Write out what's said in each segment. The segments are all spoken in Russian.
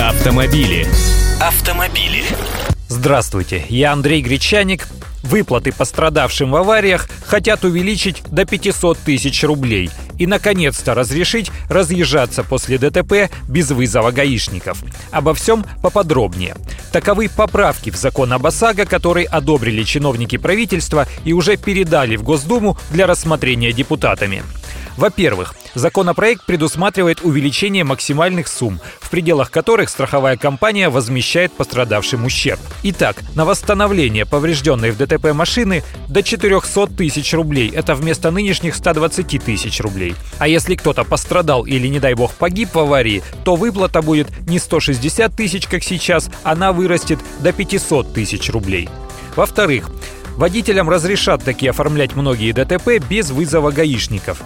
Автомобили. Автомобили. Здравствуйте, я Андрей Гречаник. Выплаты пострадавшим в авариях хотят увеличить до 500 тысяч рублей и, наконец-то, разрешить разъезжаться после ДТП без вызова гаишников. Обо всем поподробнее. Таковы поправки в закон об ОСАГО, который одобрили чиновники правительства и уже передали в Госдуму для рассмотрения депутатами. Во-первых, законопроект предусматривает увеличение максимальных сумм, в пределах которых страховая компания возмещает пострадавшим ущерб. Итак, на восстановление поврежденной в ДТП машины до 400 тысяч рублей. Это вместо нынешних 120 тысяч рублей. А если кто-то пострадал или, не дай бог, погиб в аварии, то выплата будет не 160 тысяч, как сейчас, она вырастет до 500 тысяч рублей. Во-вторых, водителям разрешат такие оформлять многие ДТП без вызова гаишников.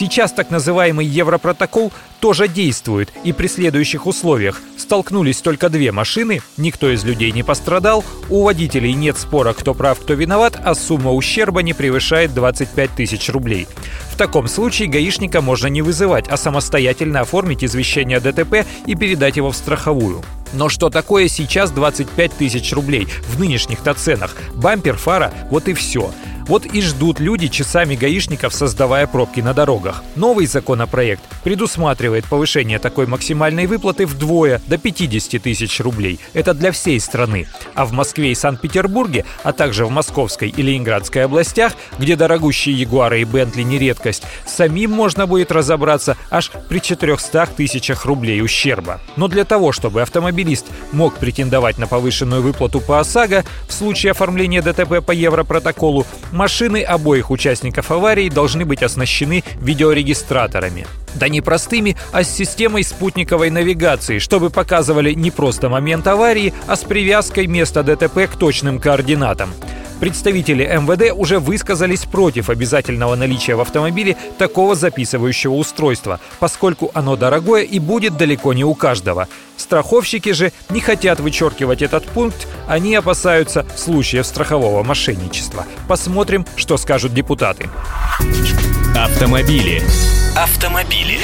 Сейчас так называемый Европротокол тоже действует, и при следующих условиях столкнулись только две машины, никто из людей не пострадал, у водителей нет спора, кто прав, кто виноват, а сумма ущерба не превышает 25 тысяч рублей. В таком случае гаишника можно не вызывать, а самостоятельно оформить извещение о ДТП и передать его в страховую. Но что такое сейчас 25 тысяч рублей в нынешних-то ценах? Бампер, фара, вот и все. Вот и ждут люди часами гаишников, создавая пробки на дорогах. Новый законопроект предусматривает повышение такой максимальной выплаты вдвое до 50 тысяч рублей. Это для всей страны. А в Москве и Санкт-Петербурге, а также в Московской и Ленинградской областях, где дорогущие Ягуары и Бентли не редкость, самим можно будет разобраться аж при 400 тысячах рублей ущерба. Но для того, чтобы автомобилист мог претендовать на повышенную выплату по ОСАГО в случае оформления ДТП по Европротоколу, Машины обоих участников аварии должны быть оснащены видеорегистраторами. Да не простыми, а с системой спутниковой навигации, чтобы показывали не просто момент аварии, а с привязкой места ДТП к точным координатам. Представители МВД уже высказались против обязательного наличия в автомобиле такого записывающего устройства, поскольку оно дорогое и будет далеко не у каждого. Страховщики же не хотят вычеркивать этот пункт, они опасаются случаев страхового мошенничества. Посмотрим, что скажут депутаты. Автомобили. Автомобили.